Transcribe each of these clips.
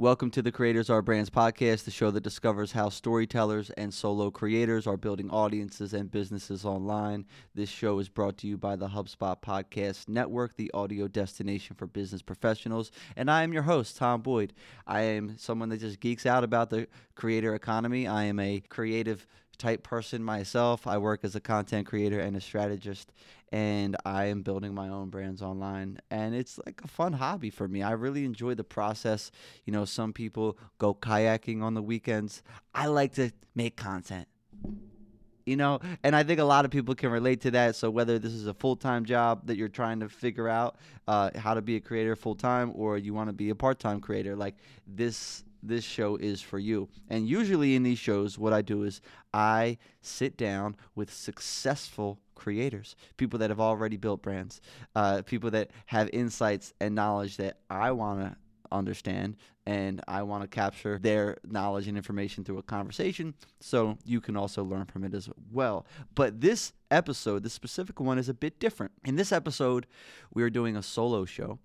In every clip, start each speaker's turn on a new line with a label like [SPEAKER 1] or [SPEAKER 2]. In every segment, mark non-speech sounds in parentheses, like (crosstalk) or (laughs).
[SPEAKER 1] Welcome to the Creators Are Brands podcast, the show that discovers how storytellers and solo creators are building audiences and businesses online. This show is brought to you by the HubSpot Podcast Network, the audio destination for business professionals. And I am your host, Tom Boyd. I am someone that just geeks out about the creator economy. I am a creative type person myself. I work as a content creator and a strategist, and I am building my own brands online. And it's like a fun hobby for me. I really enjoy the process. You know, some people go kayaking on the weekends. I like to make content. You know, and I think a lot of people can relate to that. So whether this is a full time job that you're trying to figure out uh, how to be a creator full time, or you want to be a part time creator, like this this show is for you. And usually in these shows, what I do is I sit down with successful creators, people that have already built brands, uh, people that have insights and knowledge that I want to understand and I want to capture their knowledge and information through a conversation so you can also learn from it as well. But this episode, this specific one, is a bit different. In this episode, we are doing a solo show.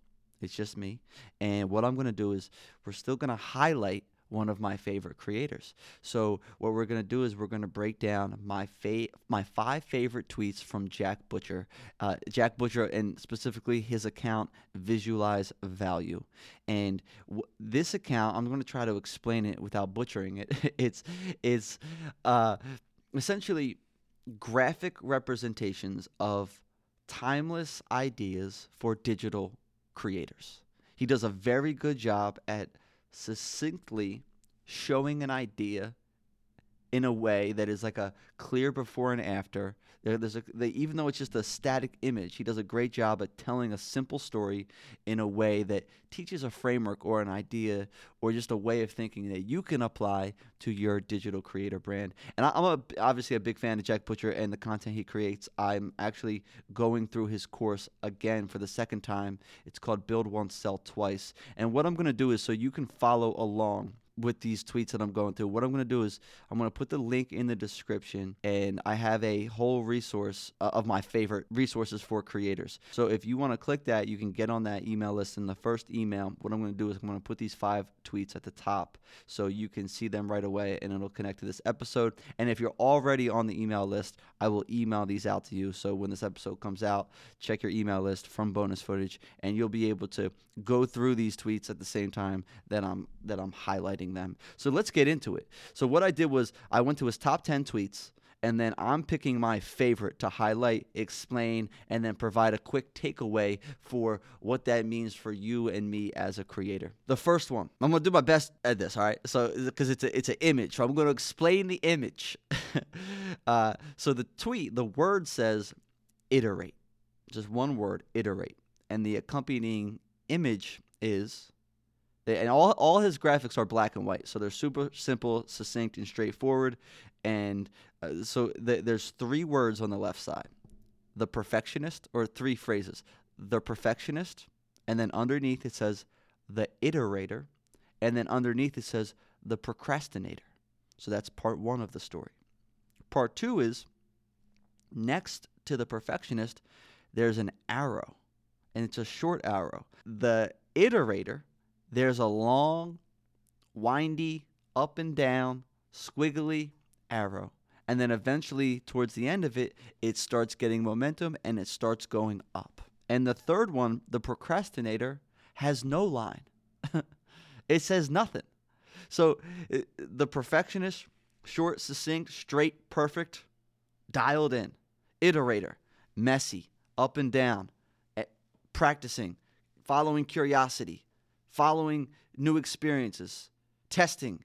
[SPEAKER 1] It's just me. And what I'm going to do is we're still going to highlight one of my favorite creators. So what we're going to do is we're going to break down my fa- my five favorite tweets from Jack Butcher. Uh, Jack Butcher and specifically his account Visualize Value. And w- this account, I'm going to try to explain it without butchering it. (laughs) it's it's uh, essentially graphic representations of timeless ideas for digital creators. He does a very good job at succinctly showing an idea in a way that is like a clear before and after. There, there's a, they, even though it's just a static image, he does a great job at telling a simple story in a way that teaches a framework or an idea or just a way of thinking that you can apply to your digital creator brand. And I, am a, obviously a big fan of Jack Butcher and the content he creates. I'm actually going through his course again for the second time. It's called Build Once, Sell Twice. And what I'm going to do is so you can follow along with these tweets that I'm going through. What I'm going to do is I'm going to put the link in the description and I have a whole resource uh, of my favorite resources for creators. So if you want to click that, you can get on that email list in the first email. What I'm going to do is I'm going to put these five tweets at the top so you can see them right away and it'll connect to this episode. And if you're already on the email list, I will email these out to you. So when this episode comes out, check your email list from bonus footage and you'll be able to go through these tweets at the same time that I'm that I'm highlighting them. So let's get into it. So what I did was I went to his top 10 tweets and then I'm picking my favorite to highlight, explain, and then provide a quick takeaway for what that means for you and me as a creator. The first one, I'm gonna do my best at this, all right? So because it's a it's an image, so I'm gonna explain the image. (laughs) uh, so the tweet, the word says iterate, just one word, iterate, and the accompanying image is and all, all his graphics are black and white so they're super simple succinct and straightforward. And uh, so th- there's three words on the left side. The perfectionist or three phrases. The perfectionist and then underneath it says the iterator and then underneath it says the procrastinator. So that's part one of the story. Part two is next to the perfectionist there's an arrow and it's a short arrow. The iterator there's a long, windy, up and down, squiggly arrow. And then eventually, towards the end of it, it starts getting momentum and it starts going up. And the third one, the procrastinator, has no line. (laughs) it says nothing. So the perfectionist, short, succinct, straight, perfect, dialed in, iterator, messy, up and down, practicing, following curiosity, following new experiences, testing,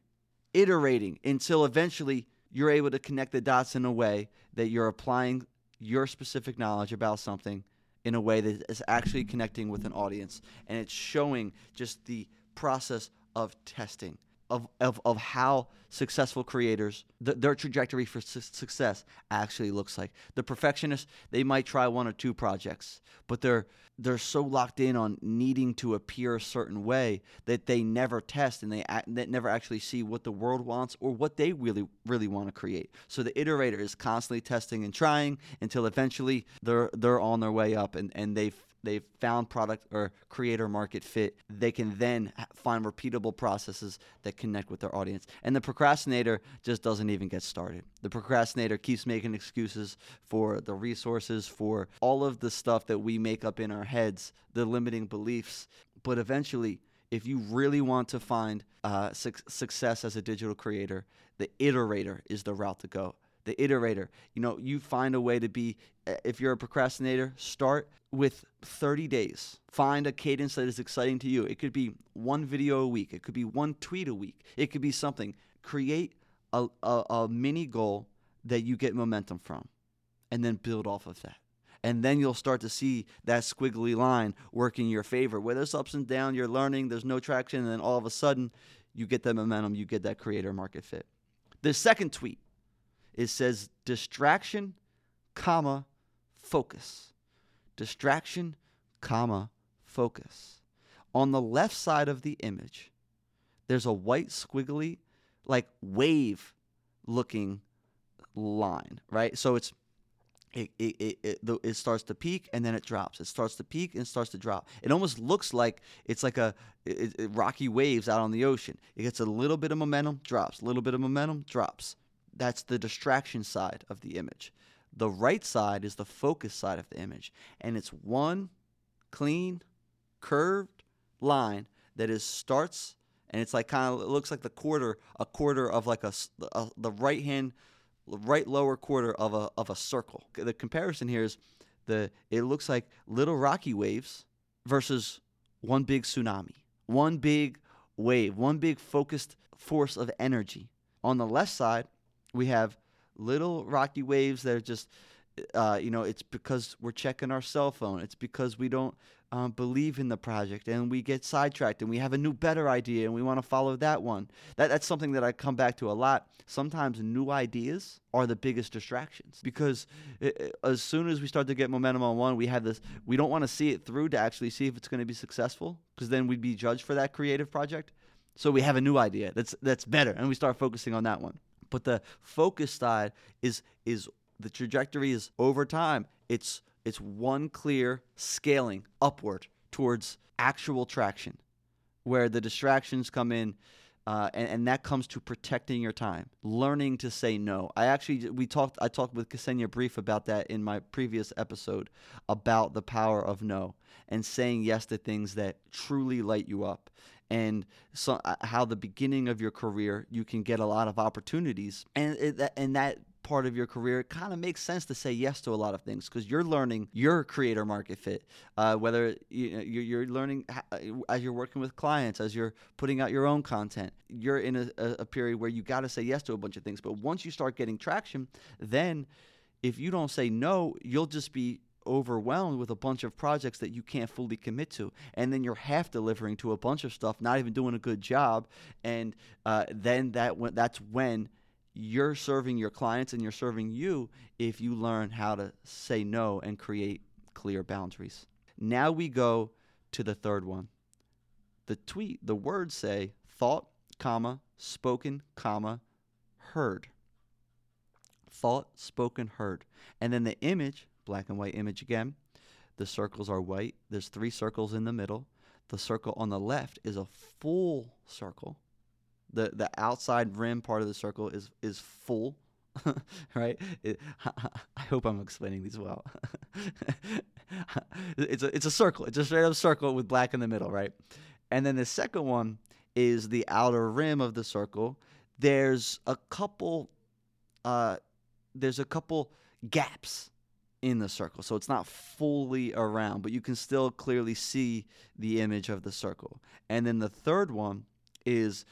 [SPEAKER 1] iterating until eventually you're able to connect the dots in a way that you're applying your specific knowledge about something in a way that is actually connecting with an audience. And it's showing just the process of testing of, of, of how successful creators th- their trajectory for su- success actually looks like. The perfectionists they might try one or two projects but they're they're so locked in on needing to appear a certain way that they never test and they, they never actually see what the world wants or what they really really want to create. So the iterator is constantly testing and trying until eventually they're they're on their way up and, and they've they've found product or creator market fit, they can then find repeatable processes that connect with their audience. And the procrastinator just doesn't even get started. The procrastinator keeps making excuses for the resources, for all of the stuff that we make up in our heads, the limiting beliefs. But eventually, if you really want to find uh, su- success as a digital creator, the iterator is the route to go the iterator. You know, you find a way to be, uh, if you're a procrastinator, start with 30 days. Find a cadence that is exciting to you. It could be one video a week, it could be one tweet a week, it could be something. Create a, a, a mini goal that you get momentum from and then build off of that. And then you'll start to see that squiggly line work in your favor. Where there's ups and downs, you're learning, there's no traction, and then all of a sudden you get that momentum, you get that creator market fit. The second tweet it says distraction, comma, focus. Distraction, comma, focus. On the left side of the image, there's a white squiggly, like wave looking line, right? So it's it, it, it, it, starts to peak and then it drops. It starts to peak and starts to drop. It almost looks like it's like a rocky waves out on the ocean. It gets a little bit of momentum, drops. A little bit of momentum, drops. That's the distraction side of the image. The right side is the focus side of the image. And it's one clean, curved line that is starts and it's like kind of it looks like the quarter a quarter of like a, a the right hand right lower quarter of a of a circle the comparison here is the it looks like little rocky waves versus one big tsunami one big wave one big focused force of energy on the left side we have little rocky waves that are just, uh, you know, it's because we're checking our cell phone. It's because we don't um, believe in the project and we get sidetracked and we have a new, better idea and we want to follow that one. That, that's something that I come back to a lot. Sometimes new ideas are the biggest distractions because it, it, as soon as we start to get momentum on one, we have this, we don't want to see it through to actually see if it's going to be successful because then we'd be judged for that creative project. So we have a new idea that's that's better, and we start focusing on that one. But the focus side is is the trajectory is over time. It's it's one clear scaling upward towards actual traction, where the distractions come in. Uh, and, and, that comes to protecting your time, learning to say no. I actually we talked I talked with Ksenia Brief about that in my previous episode about the power of no and saying yes to things that truly light you up and so, uh, how the beginning of your career you can get a lot of opportunities and and that part of your career, it kind of makes sense to say yes to a lot of things because you're learning your creator market fit. Uh, whether you know, you're learning uh, as you're working with clients, as you're putting out your own content, you're in a, a period where you got to say yes to a bunch of things. But once you start getting traction, then if you don't say no, you'll just be overwhelmed with a bunch of projects that you can't fully commit to and then you're half delivering to a bunch of stuff not even doing a good job and uh, then that that's when you're serving your clients and you're serving you if you learn how to say no and create clear boundaries now we go to the third one the tweet the words say thought comma spoken comma heard thought spoken heard and then the image black and white image again. The circles are white. There's three circles in the middle. The circle on the left is a full circle. The the outside rim part of the circle is is full, (laughs) right? It, (laughs) I hope I'm explaining these well. (laughs) it's a it's a circle. It's a straight up circle with black in the middle, right? And then the second one is the outer rim of the circle. There's a couple uh there's a couple gaps in the circle. So it's not fully around, but you can still clearly see the image of the circle. And then the third one is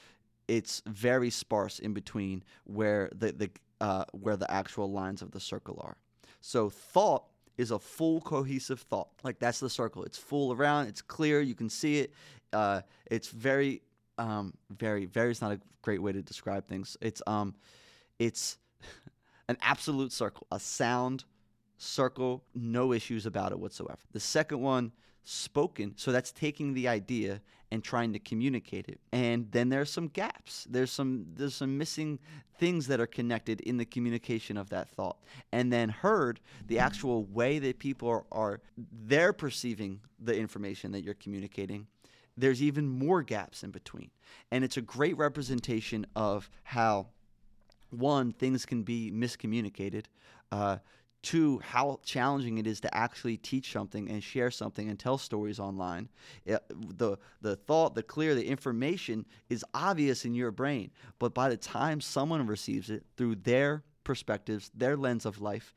[SPEAKER 1] it's very sparse in between where the, the uh, where the actual lines of the circle are. So thought is a full cohesive thought. Like that's the circle. It's full around. It's clear. You can see it. Uh, it's very, um, very, very. Is not a great way to describe things. It's um, it's (laughs) an absolute circle, a sound circle, no issues about it whatsoever. The second one, spoken. So that's taking the idea and trying to communicate it. And then there's some gaps. There's some there's some missing things that are connected in the communication of that thought. And then heard, the actual way that people are, are they're perceiving the information that you're communicating. There's even more gaps in between. And it's a great representation of how one, things can be miscommunicated. Uh, two, how challenging it is to actually teach something and share something and tell stories online. It, the the thought, the clear, the information is obvious in your brain, but by the time someone receives it through their perspectives, their lens of life,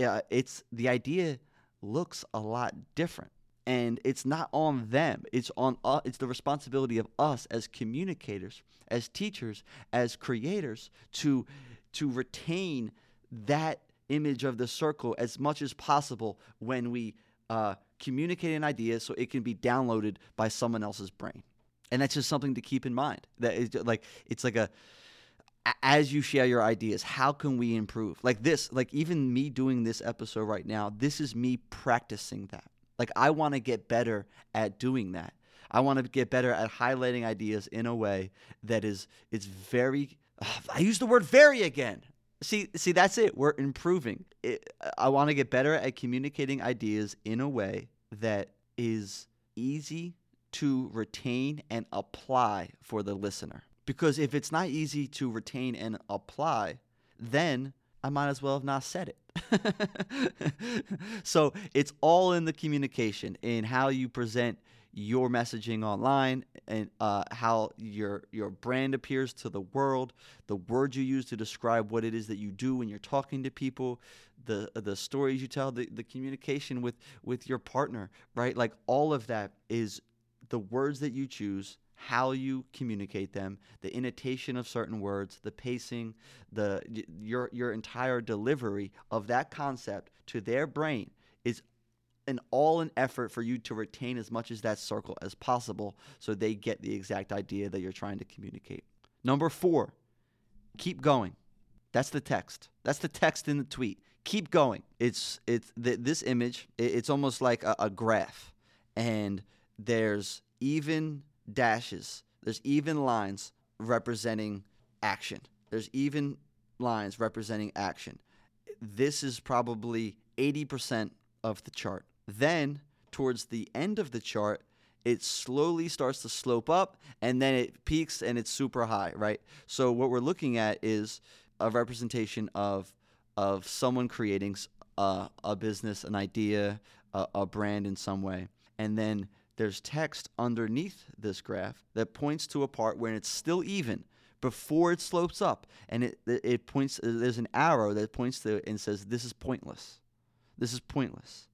[SPEAKER 1] uh, it's the idea looks a lot different and it's not on them it's on uh, it's the responsibility of us as communicators as teachers as creators to to retain that image of the circle as much as possible when we uh, communicate an idea so it can be downloaded by someone else's brain and that's just something to keep in mind that is like it's like a as you share your ideas how can we improve like this like even me doing this episode right now this is me practicing that like I want to get better at doing that. I want to get better at highlighting ideas in a way that is it's very (sighs) I use the word very again. See see that's it. We're improving. It, I want to get better at communicating ideas in a way that is easy to retain and apply for the listener. Because if it's not easy to retain and apply, then I might as well have not said it. (laughs) so it's all in the communication in how you present your messaging online and uh, how your your brand appears to the world, the words you use to describe what it is that you do when you're talking to people, the the stories you tell, the, the communication with with your partner, right? Like all of that is the words that you choose how you communicate them, the intonation of certain words, the pacing, the your your entire delivery of that concept to their brain is an all an effort for you to retain as much as that circle as possible so they get the exact idea that you're trying to communicate. Number 4, keep going. That's the text. That's the text in the tweet. Keep going. It's it's th- this image. It's almost like a, a graph, and there's even dashes. There's even lines representing action. There's even lines representing action. This is probably 80% of the chart. Then, towards the end of the chart, it slowly starts to slope up and then it peaks and it's super high, right? So, what we're looking at is a representation of, of someone creating a, a business, an idea, a, a brand in some way. And then there's text underneath this graph that points to a part where it's still even before it slopes up and it it points there's an arrow that points to it and says this is pointless this is pointless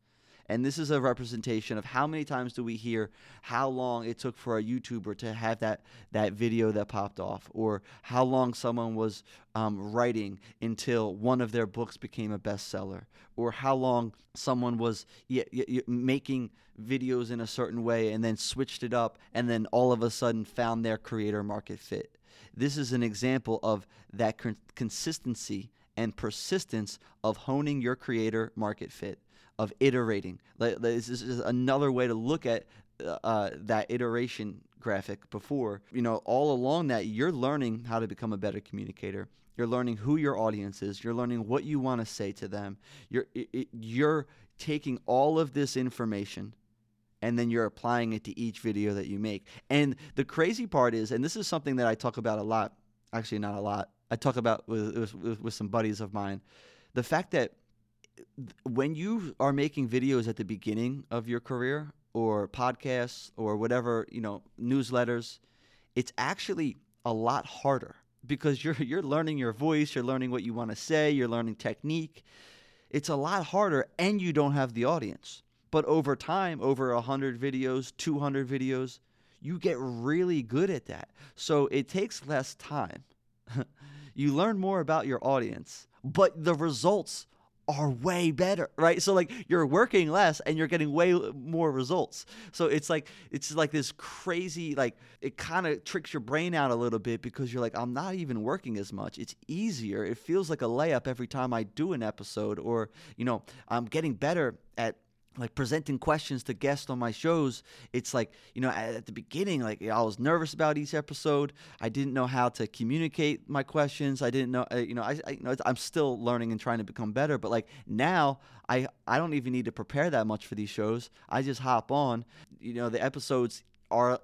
[SPEAKER 1] and this is a representation of how many times do we hear how long it took for a YouTuber to have that, that video that popped off, or how long someone was um, writing until one of their books became a bestseller, or how long someone was y- y- making videos in a certain way and then switched it up and then all of a sudden found their creator market fit. This is an example of that con- consistency and persistence of honing your creator market fit of iterating. This is another way to look at uh, uh, that iteration graphic before. You know, all along that, you're learning how to become a better communicator. You're learning who your audience is. You're learning what you want to say to them. You're it, you're taking all of this information and then you're applying it to each video that you make. And the crazy part is, and this is something that I talk about a lot. Actually, not a lot. I talk about with, with, with some buddies of mine. The fact that when you are making videos at the beginning of your career or podcasts or whatever, you know, newsletters, it's actually a lot harder because (laughs) you're you're learning your voice, you're learning what you want to say, you're learning technique. It's a lot harder and you don't have the audience. But over time, over 100 videos, 200 videos, you get really good at that. So it takes less time. (laughs) you learn more about your audience, but the results are way better, right? So like you're working less and you're getting way more results. So it's like it's like this crazy like it kind of tricks your brain out a little bit because you're like I'm not even working as much. It's easier. It feels like a layup every time I do an episode or, you know, I'm getting better at like presenting questions to guests on my shows it's like you know at, the beginning like i was nervous about each episode. I didn't know how to communicate my questions. I didn't know uh, you know I, I you know i'm still learning and trying to become better but like now i i don't even need to prepare that much for these shows. I just hop on. You know the episodes are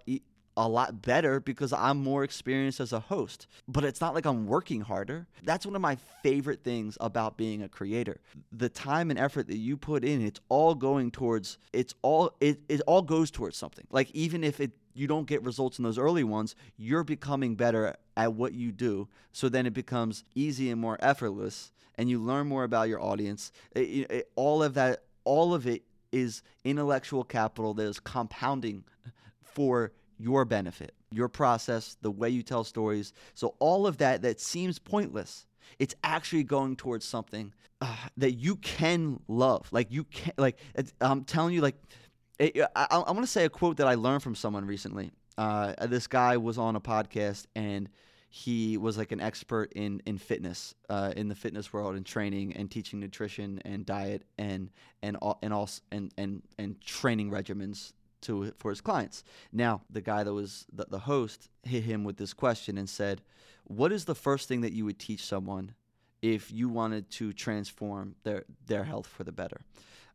[SPEAKER 1] a lot better because I'm more experienced as a host. But it's not like I'm working harder. That's one of my favorite things about being a creator. The time and effort that you put in, it's all going towards it's all it, it all goes towards something. Like even if it you don't get results in those early ones, you're becoming better at what you do. So then it becomes easy and more effortless and you learn more about your audience. It, it, all of that all of it is intellectual capital that is compounding for your benefit, your process, the way you tell stories. So all of that that seems pointless, it's actually going towards something uh, that you can love. Like you can, like I'm telling you, like it, I, I want to say a quote that I learned from someone recently. Uh, this guy was on a podcast and he was like an expert in in fitness, uh, in the fitness world, and training and teaching nutrition and diet and and all and also and and and training regimens to for his clients. Now, the guy that was the, the host hit him with this question and said, "What is the first thing that you would teach someone if you wanted to transform their their health for the better?"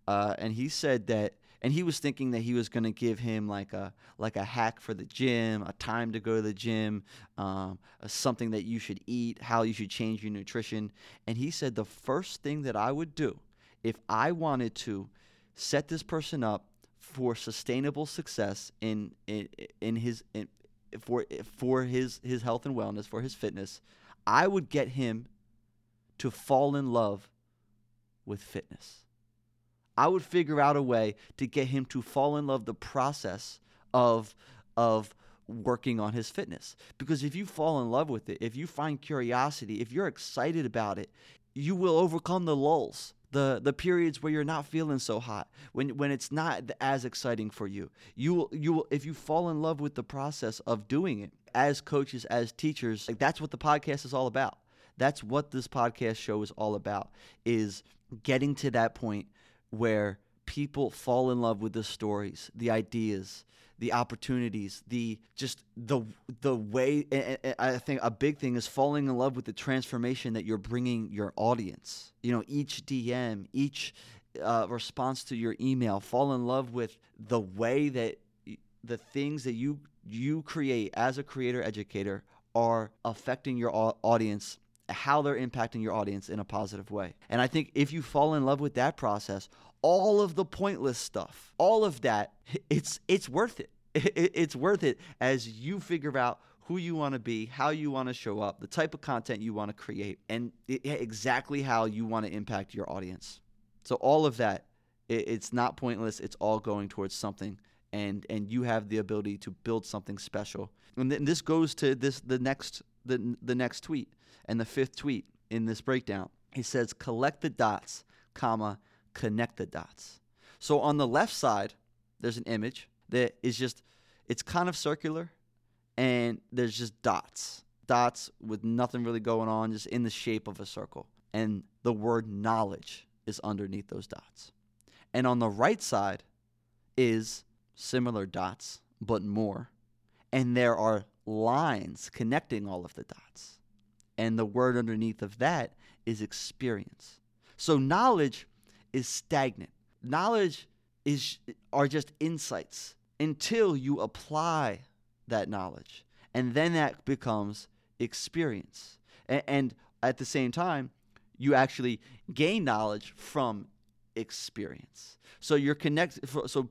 [SPEAKER 1] Uh, and he said that and he was thinking that he was going to give him like a like a hack for the gym, a time to go to the gym, um, something that you should eat, how you should change your nutrition. And he said the first thing that I would do if I wanted to set this person up for sustainable success in in, in his in, for for his his health and wellness, for his fitness, I would get him to fall in love with fitness. I would figure out a way to get him to fall in love the process of of working on his fitness. Because if you fall in love with it, if you find curiosity, if you're excited about it, you will overcome the lulls the the periods where you're not feeling so hot when when it's not as exciting for you. You will you will if you fall in love with the process of doing it as coaches as teachers like that's what the podcast is all about. That's what this podcast show is all about is getting to that point where people fall in love with the stories the ideas the opportunities, the just the the way. I think a big thing is falling in love with the transformation that you're bringing your audience. You know, each DM, each uh, response to your email, fall in love with the way that the things that you you create as a creator educator are affecting your audience how they're impacting your audience in a positive way. And I think if you fall in love with that process, all of the pointless stuff, all of that, it's it's worth (laughs) it. It's worth it as you figure out who you want to be, how you want to show up, the type of content you want to create, and exactly how you want to impact your audience. So all of that, it's not pointless. It's all going towards something, and and you have the ability to build something special. And this goes to this the next the the next tweet and the fifth tweet in this breakdown. He says, "Collect the dots, comma connect the dots. So on the left side, there's an image that is just, it's kind of circular and there's just dots. Dots with nothing really going on, just in the shape of a circle. And the word knowledge is underneath those dots. And on the right side is similar dots, but more. And there are lines connecting all of the dots. And the word underneath of that is experience. So knowledge is stagnant. Knowledge is are just insights until you apply that knowledge. And then that becomes experience. And, and at the same time, you actually gain knowledge from experience. So you're connected so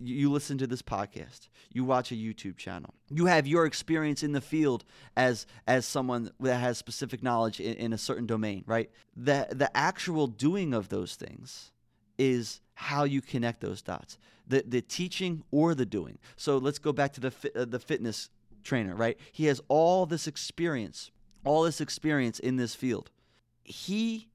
[SPEAKER 1] you listen to this podcast you watch a youtube channel you have your experience in the field as as someone that has specific knowledge in, in a certain domain right? The the actual doing of those things is how you connect those dots the the teaching or the doing. So let's go back to the uh, the fitness trainer right? He has all this experience all this experience in this field. He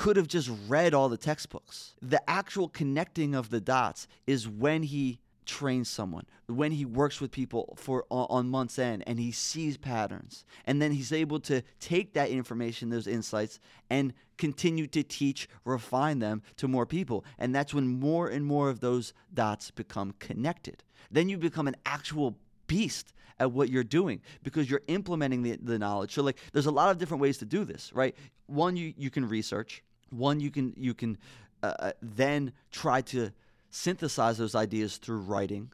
[SPEAKER 1] could have just read all the textbooks the actual connecting of the dots is when he trains someone, when he works with people for on month's end and he sees patterns, and then he's able to take that information, those insights, and continue to teach, refine them to more people. And that's when more and more of those dots become connected. Then you become an actual beast at what you're doing because you're implementing the, the knowledge. So like there's a lot of different ways to do this, right? One you, you can research, one you can you can uh, uh then try to synthesize those ideas through writing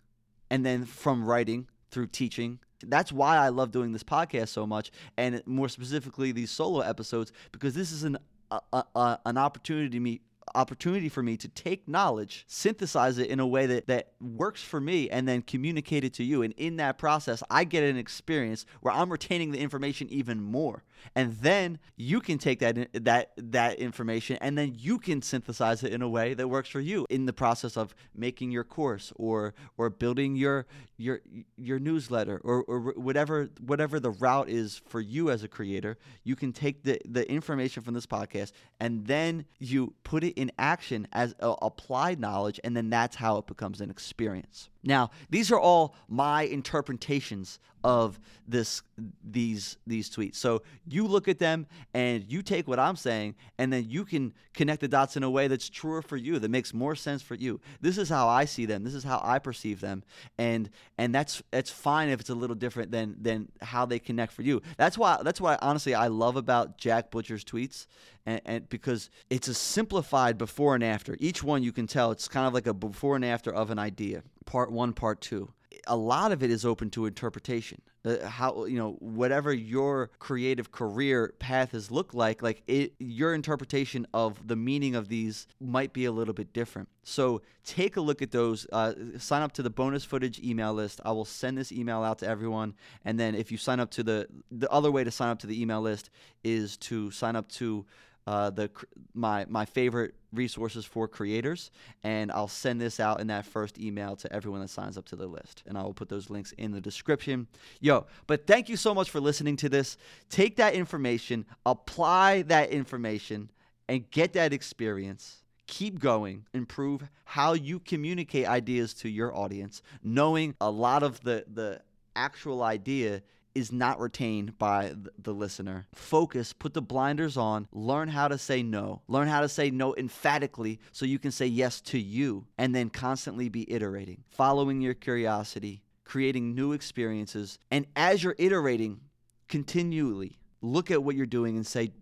[SPEAKER 1] and then from writing through teaching. That's why I love doing this podcast so much, and more specifically these solo episodes, because this is an a, a, an opportunity me opportunity for me to take knowledge, synthesize it in a way that, that works for me, and then communicate it to you. And in that process, I get an experience where I'm retaining the information even more. And then you can take that that that information and then you can synthesize it in a way that works for you in the process of making your course or or building your your your newsletter or, or whatever whatever the route is for you as a creator. You can take the the information from this podcast and then you put it in action as applied knowledge, and then that's how it becomes an experience. Now, these are all my interpretations of this these these tweets. So you look at them and you take what I'm saying and then you can connect the dots in a way that's truer for you, that makes more sense for you. This is how I see them. This is how I perceive them. And and that's that's fine if it's a little different than than how they connect for you. That's why that's why honestly I love about Jack Butcher's tweets and, and because it's a simplified before and after. Each one you can tell it's kind of like a before and after of an idea. Part 1, part 2 a lot of it is open to interpretation. Uh, how you know whatever your creative career path has looked like, like it, your interpretation of the meaning of these might be a little bit different. So take a look at those. Uh, sign up to the bonus footage email list. I will send this email out to everyone, and then if you sign up to the the other way to sign up to the email list is to sign up to uh, the my my favorite resources for creators, and I'll send this out in that first email to everyone that signs up to the list, and I will put those links in the description. Yo, but thank you so much for listening to this. Take that information, apply that information, and get that experience. Keep going, improve how you communicate ideas to your audience, knowing a lot of the the actual idea is not retained by the listener. Focus, put the blinders on, learn how to say no. Learn how to say no emphatically so you can say yes to you and then constantly be iterating, following your curiosity, creating new experiences. And as you're iterating, continually look at what you're doing and say,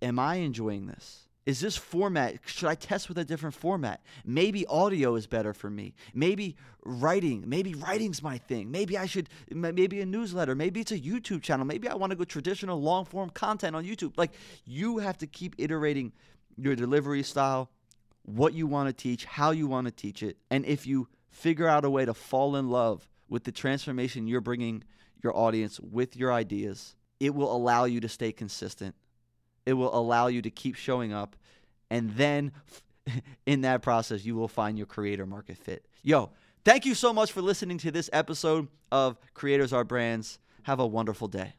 [SPEAKER 1] Am I enjoying this? Is this format, should I test with a different format? Maybe audio is better for me. Maybe writing, maybe writing's my thing. Maybe I should, maybe a newsletter. Maybe it's a YouTube channel. Maybe I want to go traditional long form content on YouTube. Like you have to keep iterating your delivery style, what you want to teach, how you want to teach it. And if you figure out a way to fall in love with the transformation you're bringing your audience with your ideas, it will allow you to stay consistent it will allow you to keep showing up. And then (laughs) in that process, you will find your creator market fit. Yo, thank you so much for listening to this episode of Creators Are Brands. Have a wonderful day.